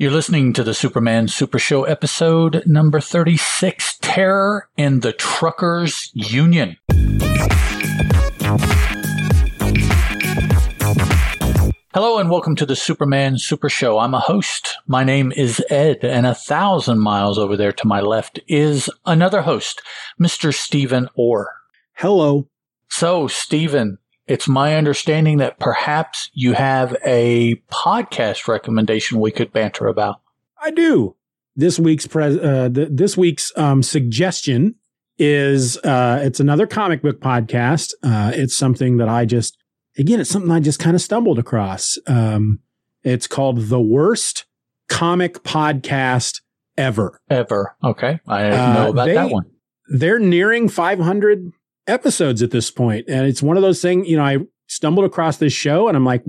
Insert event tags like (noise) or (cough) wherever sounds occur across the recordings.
You're listening to the Superman Super Show episode number 36 Terror in the Truckers Union. Hello and welcome to the Superman Super Show. I'm a host. My name is Ed, and a thousand miles over there to my left is another host, Mr. Stephen Orr. Hello. So, Stephen, it's my understanding that perhaps you have a podcast recommendation we could banter about. I do. This week's pres- uh, th- this week's um, suggestion is uh, it's another comic book podcast. Uh, it's something that I just again, it's something I just kind of stumbled across. Um, it's called the worst comic podcast ever. Ever. Okay, I know about they, that one. They're nearing 500 episodes at this point, and it's one of those things. You know, I stumbled across this show, and I'm like,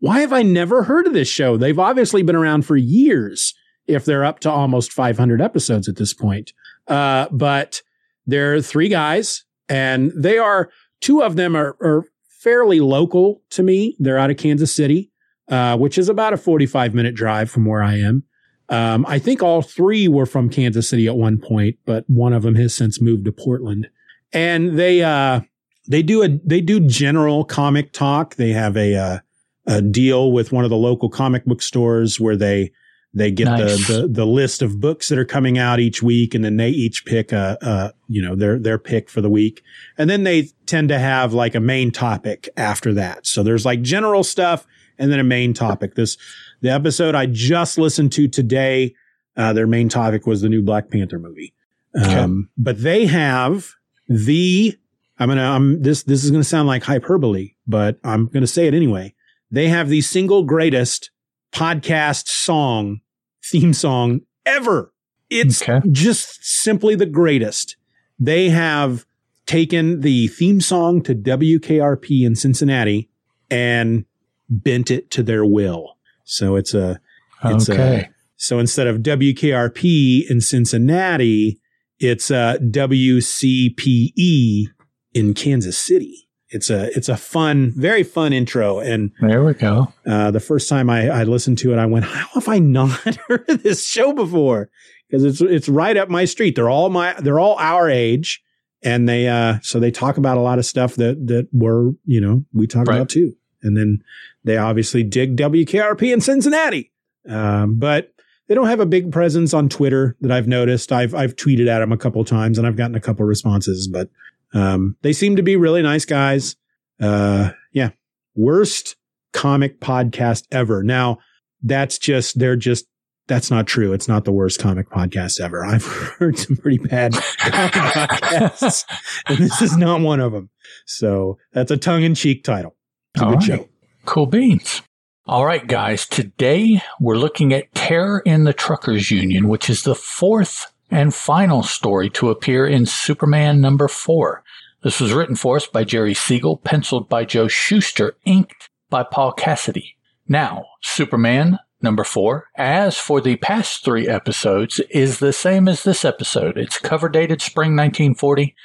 why have I never heard of this show? They've obviously been around for years. If they're up to almost 500 episodes at this point, uh, but there are three guys, and they are two of them are, are fairly local to me. They're out of Kansas City, uh, which is about a 45 minute drive from where I am. Um, I think all three were from Kansas City at one point, but one of them has since moved to Portland. And they uh, they do a they do general comic talk. They have a uh, a deal with one of the local comic book stores where they they get nice. the, the the list of books that are coming out each week, and then they each pick a, a you know their their pick for the week, and then they tend to have like a main topic after that. So there's like general stuff, and then a main topic. This the episode I just listened to today. Uh, their main topic was the new Black Panther movie, okay. um, but they have the I'm gonna I'm this this is gonna sound like hyperbole, but I'm gonna say it anyway. They have the single greatest podcast song, theme song ever. It's okay. just simply the greatest. They have taken the theme song to WKRP in Cincinnati and bent it to their will. So it's a, it's okay. a, so instead of WKRP in Cincinnati, it's a WCPE in Kansas City it's a it's a fun, very fun intro. And there we go. Uh, the first time I, I listened to it, I went, (laughs) "How have I not (laughs) heard of this show before?" Because it's it's right up my street. They're all my they're all our age, and they uh so they talk about a lot of stuff that that we're you know we talk right. about too. And then they obviously dig WKRP in Cincinnati, um, but they don't have a big presence on Twitter that I've noticed. I've I've tweeted at them a couple times and I've gotten a couple responses, but um, they seem to be really nice guys. Uh, yeah. Worst comic podcast ever. Now, that's just, they're just, that's not true. It's not the worst comic podcast ever. (laughs) I've heard some pretty bad (laughs) podcasts, and this is not one of them. So that's a tongue in cheek title. It's a All good right. show. Cool beans. All right, guys. Today we're looking at Terror in the Truckers Union, which is the fourth and final story to appear in Superman number four. This was written for us by Jerry Siegel, penciled by Joe Shuster, inked by Paul Cassidy. Now, Superman number four, as for the past three episodes, is the same as this episode. It's cover dated spring 1940,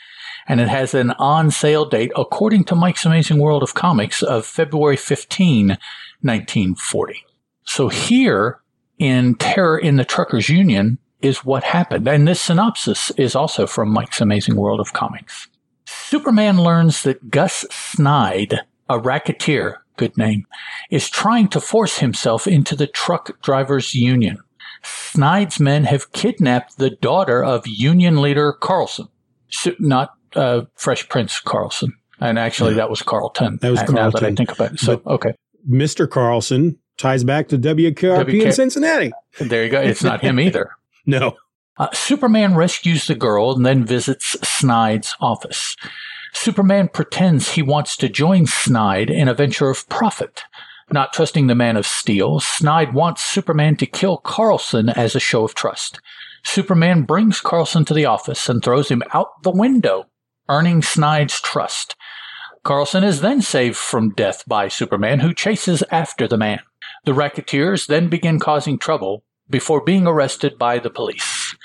and it has an on sale date, according to Mike's Amazing World of Comics, of February 15, 1940. So here in Terror in the Truckers Union, is what happened. And this synopsis is also from Mike's Amazing World of Comics. Superman learns that Gus Snide, a racketeer, good name, is trying to force himself into the truck drivers union. Snide's men have kidnapped the daughter of Union leader Carlson, so, not uh, Fresh Prince Carlson. And actually, that was Carlton. That was Now that I think about it. So, okay. Mr. Carlson ties back to WKRP in Cincinnati. There you go. It's not him either. (laughs) No. Uh, Superman rescues the girl and then visits Snide's office. Superman pretends he wants to join Snide in a venture of profit. Not trusting the Man of Steel, Snide wants Superman to kill Carlson as a show of trust. Superman brings Carlson to the office and throws him out the window, earning Snide's trust. Carlson is then saved from death by Superman, who chases after the man. The racketeers then begin causing trouble before being arrested by the police.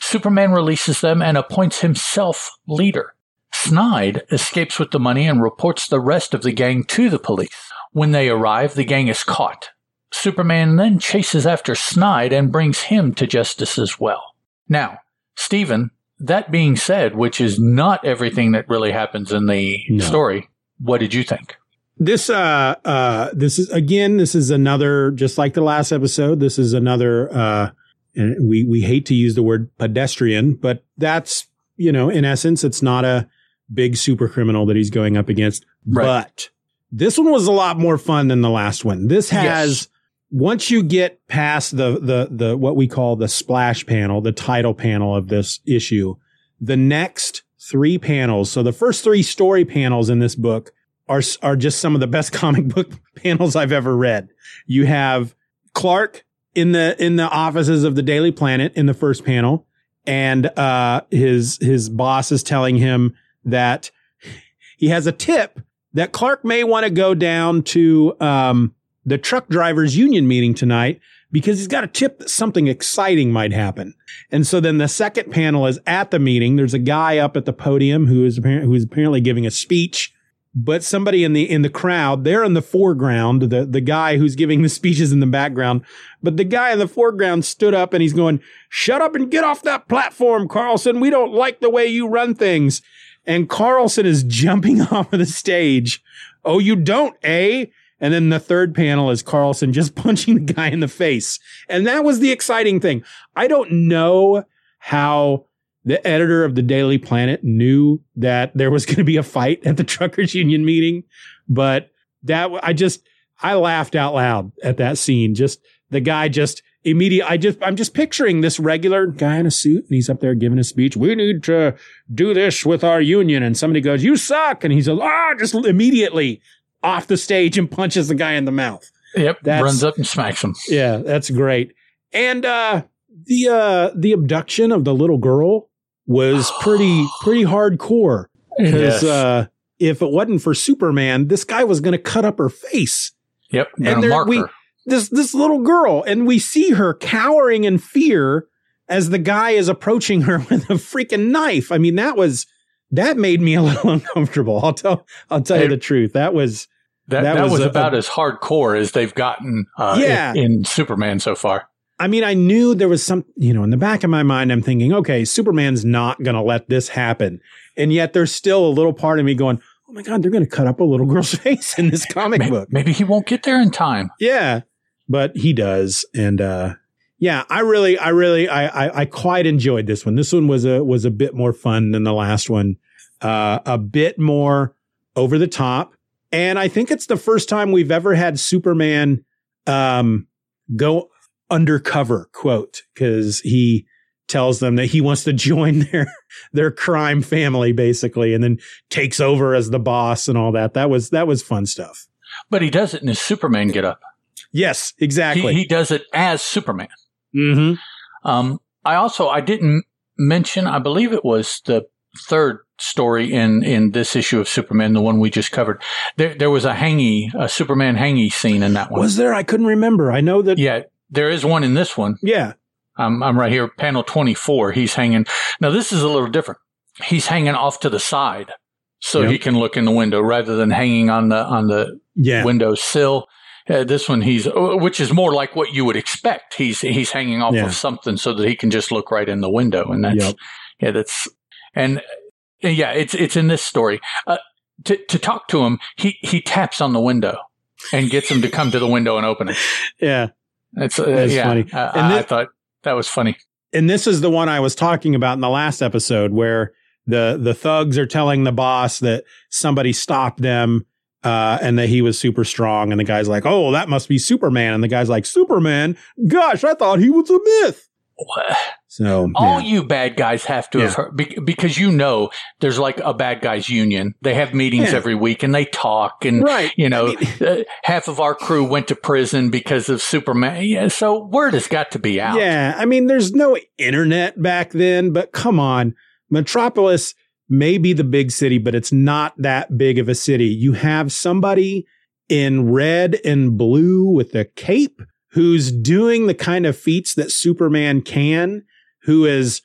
Superman releases them and appoints himself leader. Snide escapes with the money and reports the rest of the gang to the police. When they arrive, the gang is caught. Superman then chases after Snide and brings him to justice as well. Now, Stephen, that being said, which is not everything that really happens in the No. story, what did you think? This uh uh this is again this is another just like the last episode this is another uh and we we hate to use the word pedestrian but that's you know in essence it's not a big super criminal that he's going up against Right. but this one was a lot more fun than the last one this has Yes. once you get past the the the what we call the splash panel the title panel of this issue the next three panels so the first three story panels in this book are are just some of the best (laughs) comic book panels I've ever read. You have Clark in the in the offices of the Daily Planet in the first panel, and uh, his his boss is telling him that he has a tip that Clark may want to go down to um, the truck drivers union meeting tonight because he's got a tip that something exciting might happen. And so then the second panel is at the meeting. There's a guy up at the podium who is apparently who is apparently giving a speech but somebody in the in the crowd they're in the foreground the the guy who's giving the (laughs) speeches in the background but the guy in the foreground stood up and he's going shut up and get off that platform carlson we don't like the way you run things and carlson is (laughs) jumping (laughs) off of the stage oh you don't eh and then the third panel is carlson just (laughs) punching the guy in the face and that was the exciting thing i don't know how the editor of the Daily Planet knew that there was (laughs) going to be a fight at the truckers union meeting, but that I just I laughed out loud at that scene. Just the guy just immediate. I just I'm just picturing this regular guy in a suit, and he's up there giving a speech. We need to do this with our union, and somebody goes, "You suck," and he's like, ah, just immediately off the stage and punches the guy in the mouth. Yep. That's- runs up and smacks him. Yeah, that's great. And uh the uh the abduction of the little girl was (sighs) pretty pretty hardcore because Yes. uh if it wasn't for Superman, this guy was going to cut up her face. yep. and there- mark we- her. This this little girl and we see her cowering in fear as the guy is approaching her (laughs) with a freaking knife. I mean, that was that made me a (laughs) little uncomfortable. I'll tell I'll tell you the truth. That was That, that that, was was, a- about as hardcore as they've gotten uh, Yeah. in, in Superman so far. I mean, I knew there was some, you know, in the back of my mind, I'm thinking, okay, Superman's not going to let this happen. And yet there's still a little part of me going, oh my God, they're going to cut up a little girl's (laughs) face in this comic Maybe, book. maybe he won't get there in time. Yeah. But he does. And, uh, yeah, I really, I really, I, I, I quite enjoyed this one. This one was a, was a bit more fun than the last one. Uh, a bit more over the top. And I think it's the first time we've ever had Superman, um, go undercover quote because he tells them that he wants to (laughs) join their their crime family basically and then takes over as the boss and all that that was that was fun stuff But he does it in his Superman get up. yes He, exactly he does it as Superman. Hmm Um, I also I didn't mention. I believe it was the third story in in this issue of Superman, the one we just covered. There there was a hangy, a Superman hangy scene in that one. was there i couldn't remember i know that yeah, yeah, there is one in this one. Yeah, I'm I'm right here, panel twenty four. He's hanging. Now this is a little different. He's hanging off to the side, so Yep. he can look in the window rather than hanging on the on the yeah window sill. Uh, this one, he's uh, which is more like what you would expect. He's he's hanging off Yeah. of something so that he can just look right in the window, and that's Yep. yeah, that's and uh, yeah, it's it's in this story. Uh, to to talk to him, he he taps on the window and gets him to come to the window and open it. (laughs) yeah It's uh, yeah. Funny. Uh, and I, I thought that was funny. And this is the one I was talking about in the last episode where the the thugs are telling the boss that somebody stopped them uh, and that he was super strong. And the guy's like, "Oh, that must be Superman." And the guy's like, "Superman? Gosh, I thought he was a myth." What? So all yeah. you bad guys have to yeah. have heard because you know there's like a bad guys union. They have meetings yeah. every week and they talk and right. you know I mean, uh, half of our crew went to prison because of Superman. Yeah, so word has got to be out. Yeah, I mean there's no internet back then, but come on, Metropolis may be the big city, but it's not that big of a city. You have somebody in red and blue with a cape who's doing the kind of feats that Superman can, who is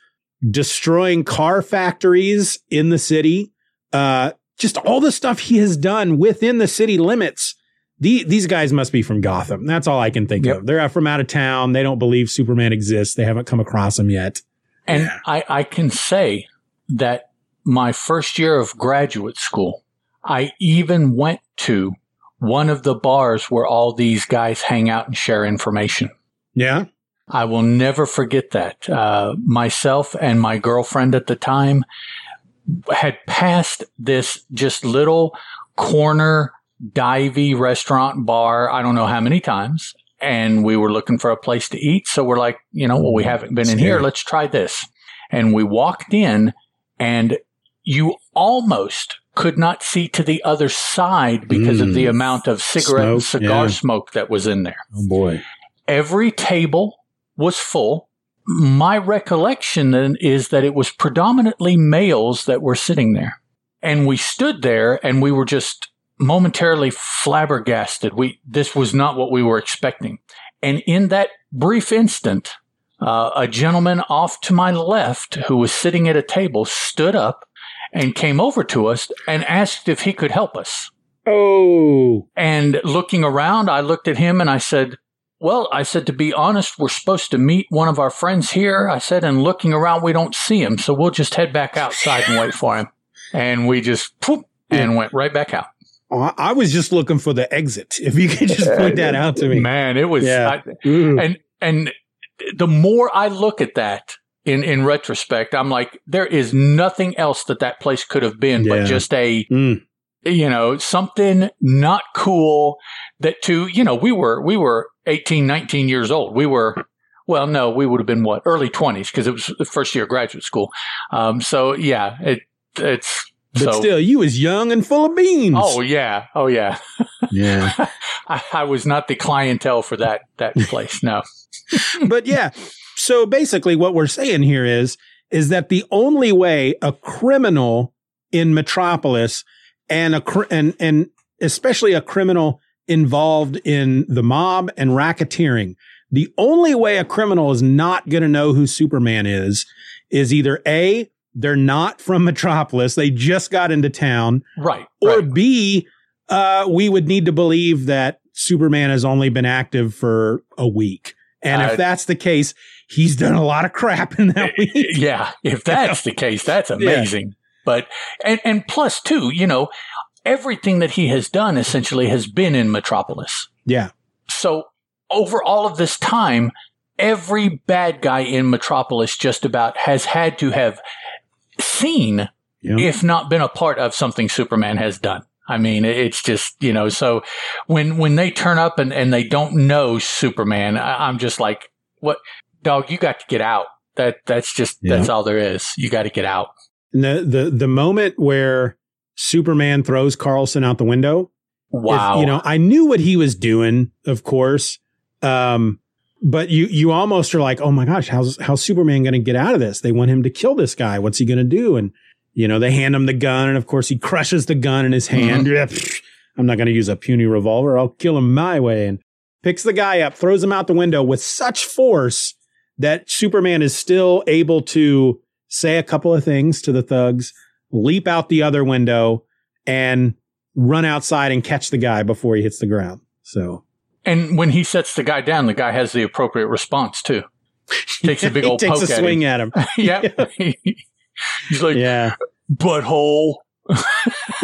destroying car factories in the city. Uh, just all the stuff he has done within the city limits. The, these guys must be from Gotham. That's all I can think yep. of. They're from out of town. They don't believe Superman exists. They haven't come across him yet. And. I, I can say that my first year of graduate school, I even went to one of the bars where all these guys hang out and share information. Yeah. I will never forget that. Uh, myself and my girlfriend at the time had passed this just little corner divey restaurant bar. I don't know how many times. And we were looking for a place to eat. So we're like, you know, well, we haven't been in here. Let's try this. And we walked in and you almost could not see to the other side because mm. of the mm. amount of cigarette and cigar yeah. smoke that was in there. Oh boy. Every table was full. My recollection then is that it was predominantly males that were sitting there. And we stood there and we were just momentarily flabbergasted. We, this was not what we were expecting. And in that brief instant, uh, a gentleman off to my left who was sitting at a table stood up and came over to us and asked if he could help us. Oh. And looking around, I looked at him and I said, well, I said, to be honest, we're supposed to meet one of our friends here. I said, and looking around, we don't see him. So we'll just head back outside and wait for him. And we just poof, and went right back out. Oh, I was just looking for the exit. If you could just point that out to me. Man, it was, yeah. I, and, and the more I look at that, in in retrospect, I'm like, there is nothing else that that place could have been yeah. but just a, mm. you know, something not cool. That to you know, we were we were 18, 19 years old. We were. Well, no, we would have been what early twenties because it was the first year of graduate school. Um, so yeah, it it's but so, still, you was young and full of beans. Oh yeah, oh yeah, yeah. (laughs) I, I, was not the clientele for that that place. No, (laughs) but yeah, so basically what we're saying here is, is that the only way a criminal in Metropolis and a, and, and especially a criminal involved in the mob and racketeering, the only way a criminal is not going to know who Superman is, is either A, they're not from Metropolis. They just got into town. Right. Or right. B, uh, we would need to believe that Superman has only been active for a week. And uh, if that's the case, he's done a lot of crap in that eh, eh, week. Yeah. If that's the case, that's (laughs) amazing. Yeah. But, and, and plus too, you know, everything that he has done essentially has been in Metropolis. Yeah. So over all of this time, every bad guy in Metropolis just about has had to have seen, if not been a part of something Superman has done. I mean, it's just, you know, so when, when they turn up and, and they don't know Superman, I, I'm just like, what? Dog, you got to get out. That that's just yeah. that's all there is. You got to get out. The the the moment where Superman throws Carlson out the window. Wow. If, you know, I knew what he was doing, of course. Um, but you you almost are like, oh my gosh, how's how's Superman going to get out of this? They want him to kill this guy. What's he going to do? And you know, they hand him the gun, and of course, he crushes the gun in his hand. Mm-hmm. I'm not going to use a puny revolver. I'll kill him my way. And picks the guy up, throws him out the window with such force that Superman is still able to say a couple of things to the thugs, leap out the other window, and run outside and catch the guy before he hits the ground. So, and when he sets the guy down, the guy has the appropriate response too. (laughs) Takes a big old takes poke a swing at him. (laughs) (laughs) yeah, he's like, yeah, butthole.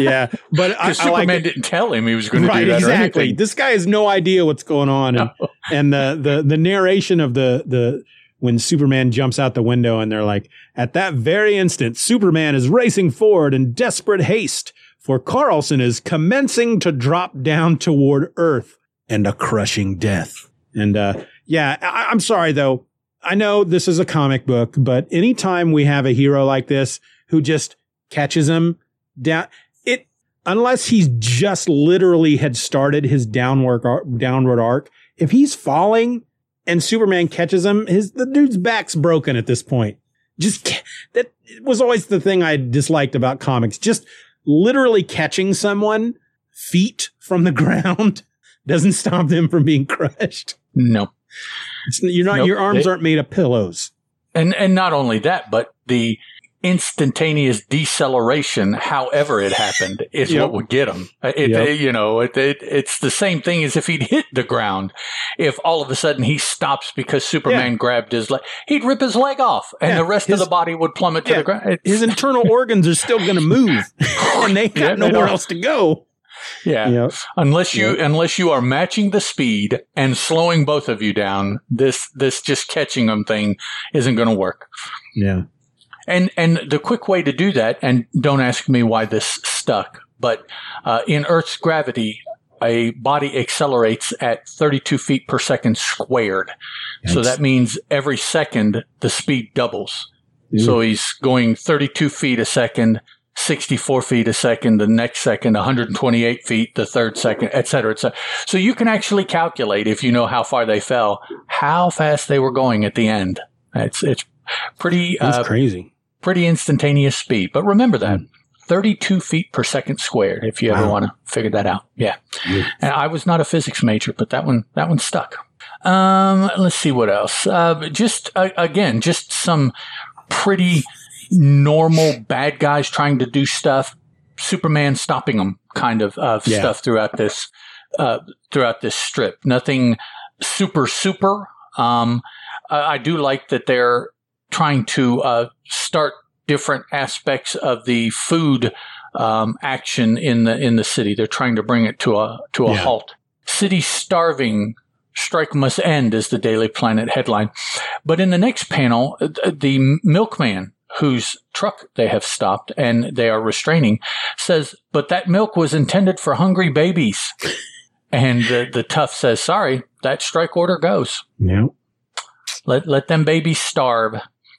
yeah, but I, I Superman like it. didn't tell him he was going to right do that. exactly. This guy has no idea what's going on, and, No. and the the the narration of the the when Superman jumps out the window and they're like, at that very instant, Superman is racing forward in desperate haste, for Carlson is commencing to drop down toward Earth and a crushing death. And uh, yeah, I, I'm sorry though. I know this is a comic book, but anytime we have a hero like this who just catches him down, it unless he's just literally had started his downward ar- downward arc, if he's falling and Superman catches him, his the dude's back's broken at this point. Just that was always the thing I disliked about comics. Just literally catching someone feet from the (laughs) ground doesn't stop them from being crushed. no. It's, you're not Nope. your arms They- aren't made of pillows. And and not only that, but the instantaneous deceleration, however it happened, is Yep. what would get him. It, Yep. you know, it, it, it's the same thing as if he'd hit the ground. If all of a sudden he stops because Superman grabbed his leg, he'd rip his leg off, and Yeah, the rest his- of the body would plummet to the ground. His internal organs are still going to move, (laughs) and they got Yeah, nowhere else to go. yeah. Yep. Unless you Yep. unless you are matching the speed and slowing both of you down, this this just catching them thing isn't going to work. Yeah. And and the quick way to do that, and don't ask me why this stuck, but uh, in Earth's gravity, a body accelerates at 32 feet per second squared. So that means every second the speed doubles. So he's going 32 feet a second, 64 feet a second, the next second, 128 feet, the third second, et cetera, et cetera. So you can actually calculate if you know how far they fell, how fast they were going at the end. It's, it's pretty, That's uh, crazy. Pretty instantaneous speed. But remember that 32 feet per second squared, if you ever Wow. want to figure that out. Yeah. Yeah. And I was not a physics major, but that one, that one stuck. Um, let's see what else. Uh, just, uh, again, just some pretty normal bad guys trying to do stuff. Superman stopping them kind of, of Yeah. stuff throughout this, uh, throughout this strip. Nothing super, super. Um, I I do like that they're trying to uh, start different aspects of the food um, action in the in the city. They're trying to bring it to a to a Yeah. halt. City starving. Strike must end is the Daily Planet headline. But in the next panel, uh, the milkman whose truck they have stopped and they are restraining says, but that milk was intended for hungry babies. And the, the tough says, sorry, that strike order goes. Yeah. Let let them babies starve.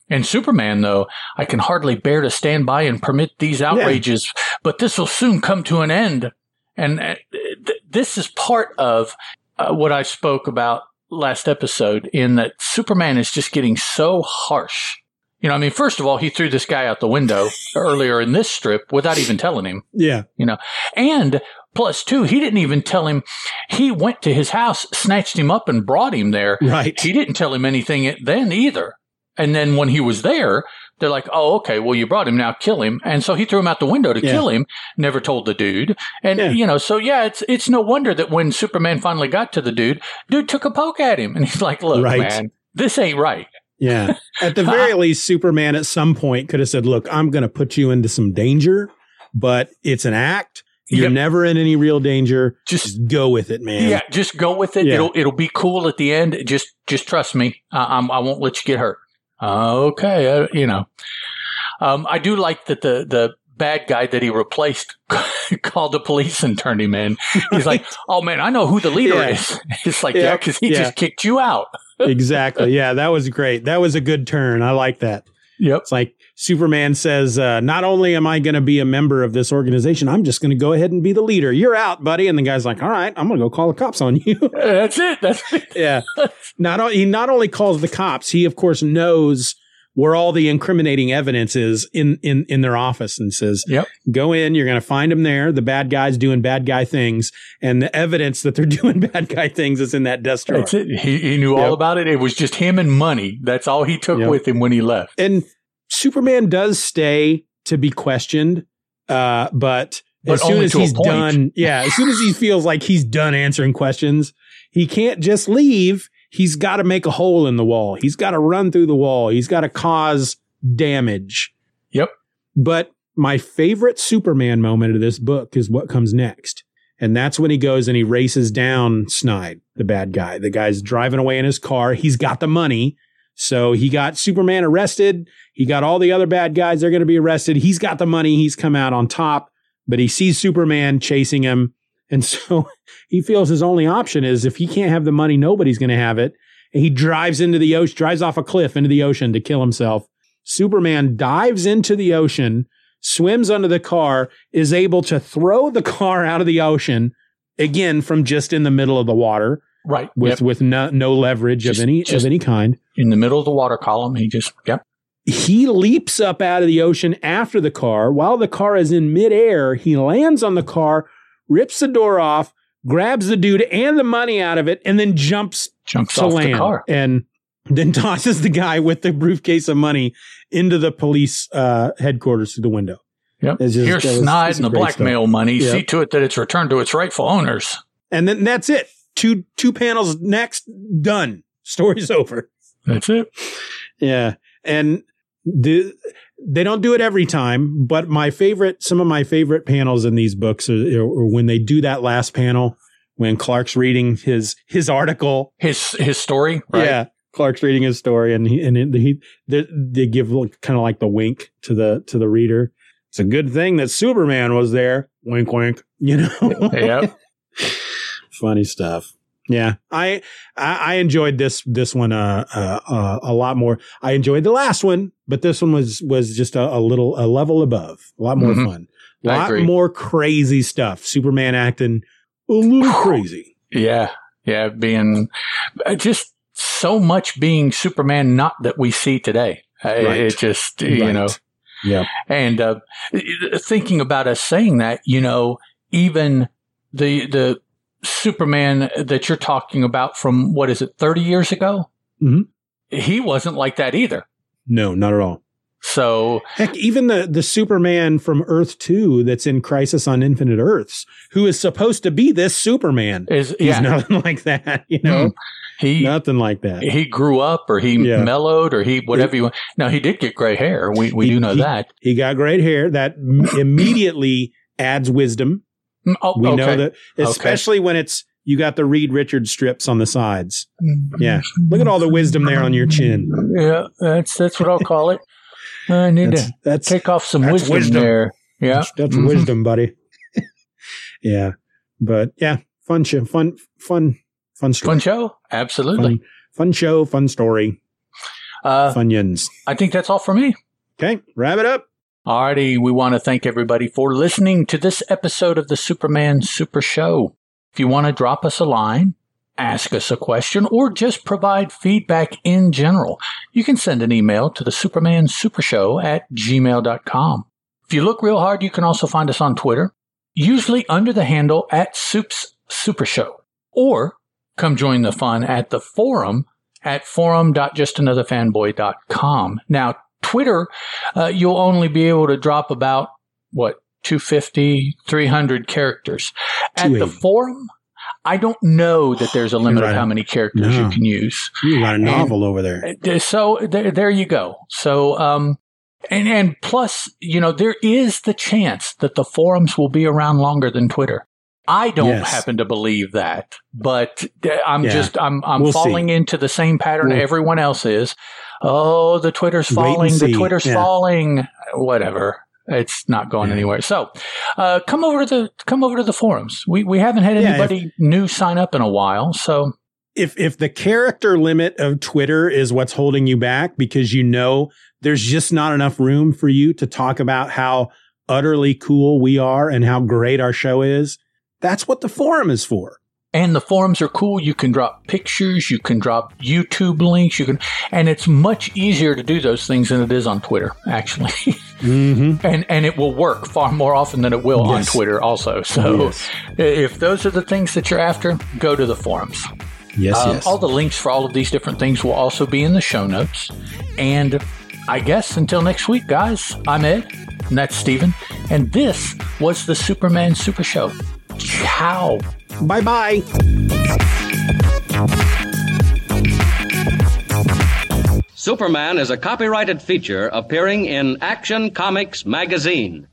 And Superman, though, I can hardly bear to stand by and permit these outrages, but this will soon come to an end. And uh, th- this is part of uh, what I spoke about last episode in that Superman is just getting so harsh. You know, I mean, first of all, he threw this guy out the window (laughs) earlier in this strip without even telling him. Yeah. You know, and plus two, he didn't even tell him. He went to his house, snatched him up, and brought him there. Right. He didn't tell him anything then either. And then when he was there, they're like, "Oh, okay. Well, you brought him now. Kill him." And so he threw him out the window to Yeah. kill him. Never told the dude. And Yeah. you know, so yeah, it's it's no wonder that when Superman finally got to the dude, dude took a poke at him, and he's like, "Look, Right. man, this ain't right." Yeah. (laughs) At the very (laughs) least, Superman at some point could have said, Look, I'm going to put you into some danger, but it's an act. You're Yep. never in any real danger. Just Just go with it, man. yeah, just go with it. Yeah. It'll it'll be cool at the end. Just just trust me. I, I'm, I won't let you get hurt. Okay, uh, you know. Um, I do like that the the bad guy that he replaced (laughs) called the police and turned him in. He's like, "Oh man, I know who the leader Yeah. is." (laughs) It's like, Yeah, yeah, because he yeah. just kicked you out. (laughs) exactly. Yeah. That was great. That was a good turn. I like that. Yep. It's like Superman says, uh, Not only am I going to be a member of this organization, I'm just going to go ahead and be the leader. You're out, buddy. And the guy's like, All right, I'm going to go call the cops on you. (laughs) That's it. That's it. (laughs) yeah. Not o- he not only calls the cops, he of course knows where all the incriminating evidence is in in in their office and says, Yep. "Go in, you're going to find them there. The bad guys doing bad guy things, and the evidence that they're (laughs) doing bad guy things is in that desk drawer." That's it. He, he knew Yep. all about it. It was just him and money. That's all he took Yep. with him when he left. And Superman does stay to be questioned, uh, but, But as soon as he's done, (laughs) yeah, as soon as he feels like he's done answering questions, he can't just leave. He's got to make a hole in the wall. He's got to run through the wall. He's got to cause damage. Yep. But my favorite Superman moment of this book is what comes next. And that's when he goes and he races down Snide, the bad guy. The guy's driving away in his car. He's got the money. So he got Superman arrested. He got all the other bad guys. They're going to be arrested. He's got the money. He's come out on top, but he sees Superman chasing him. And (laughs) so he feels his only option is if he can't have the money, nobody's going to have it. And he drives into the ocean, drives off a cliff into the ocean to kill himself. Superman dives into the ocean, swims under the car, is able to throw the (laughs) car out of the ocean again from just in the middle of the water. Right. With Yep. with no, no leverage Just- of any of any kind. in the middle of the water column, he just, yep. He leaps up out of the ocean after the car. While the car is in midair, he lands on the car, rips the door off, grabs the dude and the money out of it, and then jumps Jumps to off land the car. and then (laughs) tosses the guy with the briefcase of money into the police uh, headquarters through the window. Yep. Just- Here's Snide and the blackmail money. Yep. See to it that it's returned to its rightful owners. And then that's it. Two two panels next, done. Story's (laughs) over. That's it. Yeah. And the they don't do it every time, but my favorite some of my favorite panels in these books are, are when they do that last panel when Clark's reading his his article His his story, right? Yeah, Clark's reading his story, and he and he they, they give kind of like the wink to the to the reader. It's a good thing that Superman was there. Wink, wink. You know. Yep. Funny stuff. Yeah, I, I I enjoyed this this one uh, uh uh a lot more. I enjoyed the last one, but this one was was just a, a little a level above. A lot more Mhm. fun. A I lot agree. more crazy stuff. Superman acting a little crazy. Yeah. Yeah. Being uh, just so much being Superman, not that we see today. Right. It just, you Right. know, yeah. and uh, thinking about us saying that, you know, even the, the Superman that you're talking about from what is it, 30 years ago? Mhm. He wasn't like that either. No, not at all. So Heck, even the the Superman from Earth Two that's in Crisis on Infinite Earths, who is supposed to be this Superman, is, yeah, nothing (laughs) like that. You know, Mm. he, nothing like that. he grew up or he Yeah. mellowed or he whatever you want. Now he did get gray hair. We we He- do know he- that. He got gray hair that immediately adds wisdom. Oh, We okay. know that, especially when it's you got the Reed Richards strips on the sides. Yeah, look at all the wisdom there on your chin. Yeah, that's that's what I'll call it. I need That's to that's take off some that's wisdom, wisdom. there. Yeah, that's, that's Mhm. wisdom, buddy. (laughs) yeah, but yeah, fun show, fun, fun, fun story. fun show. Absolutely. Fun, fun show, fun story, Uh, funyuns. I think that's all for me. Okay, wrap it up. Alrighty, we want to thank everybody for listening to this episode of the Superman Super Show. If you want to drop us a line, ask us a question, or just provide feedback in general, you can send an email to the Superman Super Show at gmail.com. If you look real hard, you can also find us on Twitter, usually under the handle at Soups Super Show, or come join the fun at the forum at forum.justanotherfanboy.com. Now, Twitter, uh, you'll only be able to drop about what 250 300 characters at the forum i don't know that there's a limit of how many characters No. you can use You got a novel over there. Uh, so there, there you go so um and and plus you know there is the chance that the forums will be around longer than twitter I don't Yes. happen to believe that, but uh, I'm Yeah. just I'm I'm We'll see. falling into the same pattern We'll- everyone else is. Oh, the Twitter's falling. The. Twitter's Yeah. falling. Whatever. It's not going Yeah. anywhere. So, uh, come over to the come over to the forums. We we haven't had Yeah, anybody new sign up in a while, so if if the character limit of Twitter is what's holding you back because you know there's just not enough room for you to talk about how utterly cool we are and how great our show is, that's what the forum is for. And the forums are cool. You can drop pictures, you can drop YouTube links, you can, and it's much easier to do those things than it is on Twitter, actually. (laughs) Mm-hmm. and and it will work far more often than it will on Twitter, also. So, Yes. if those are the things that you're after, go to the forums. Yes, Um, yes. All the links for all of these different things will also be in the show notes. And I guess until next week, guys, I'm Ed, and that's Steven, and this was the Superman Super Show. Ciao. bye bye. Superman is a copyrighted feature appearing in Action Comics magazine.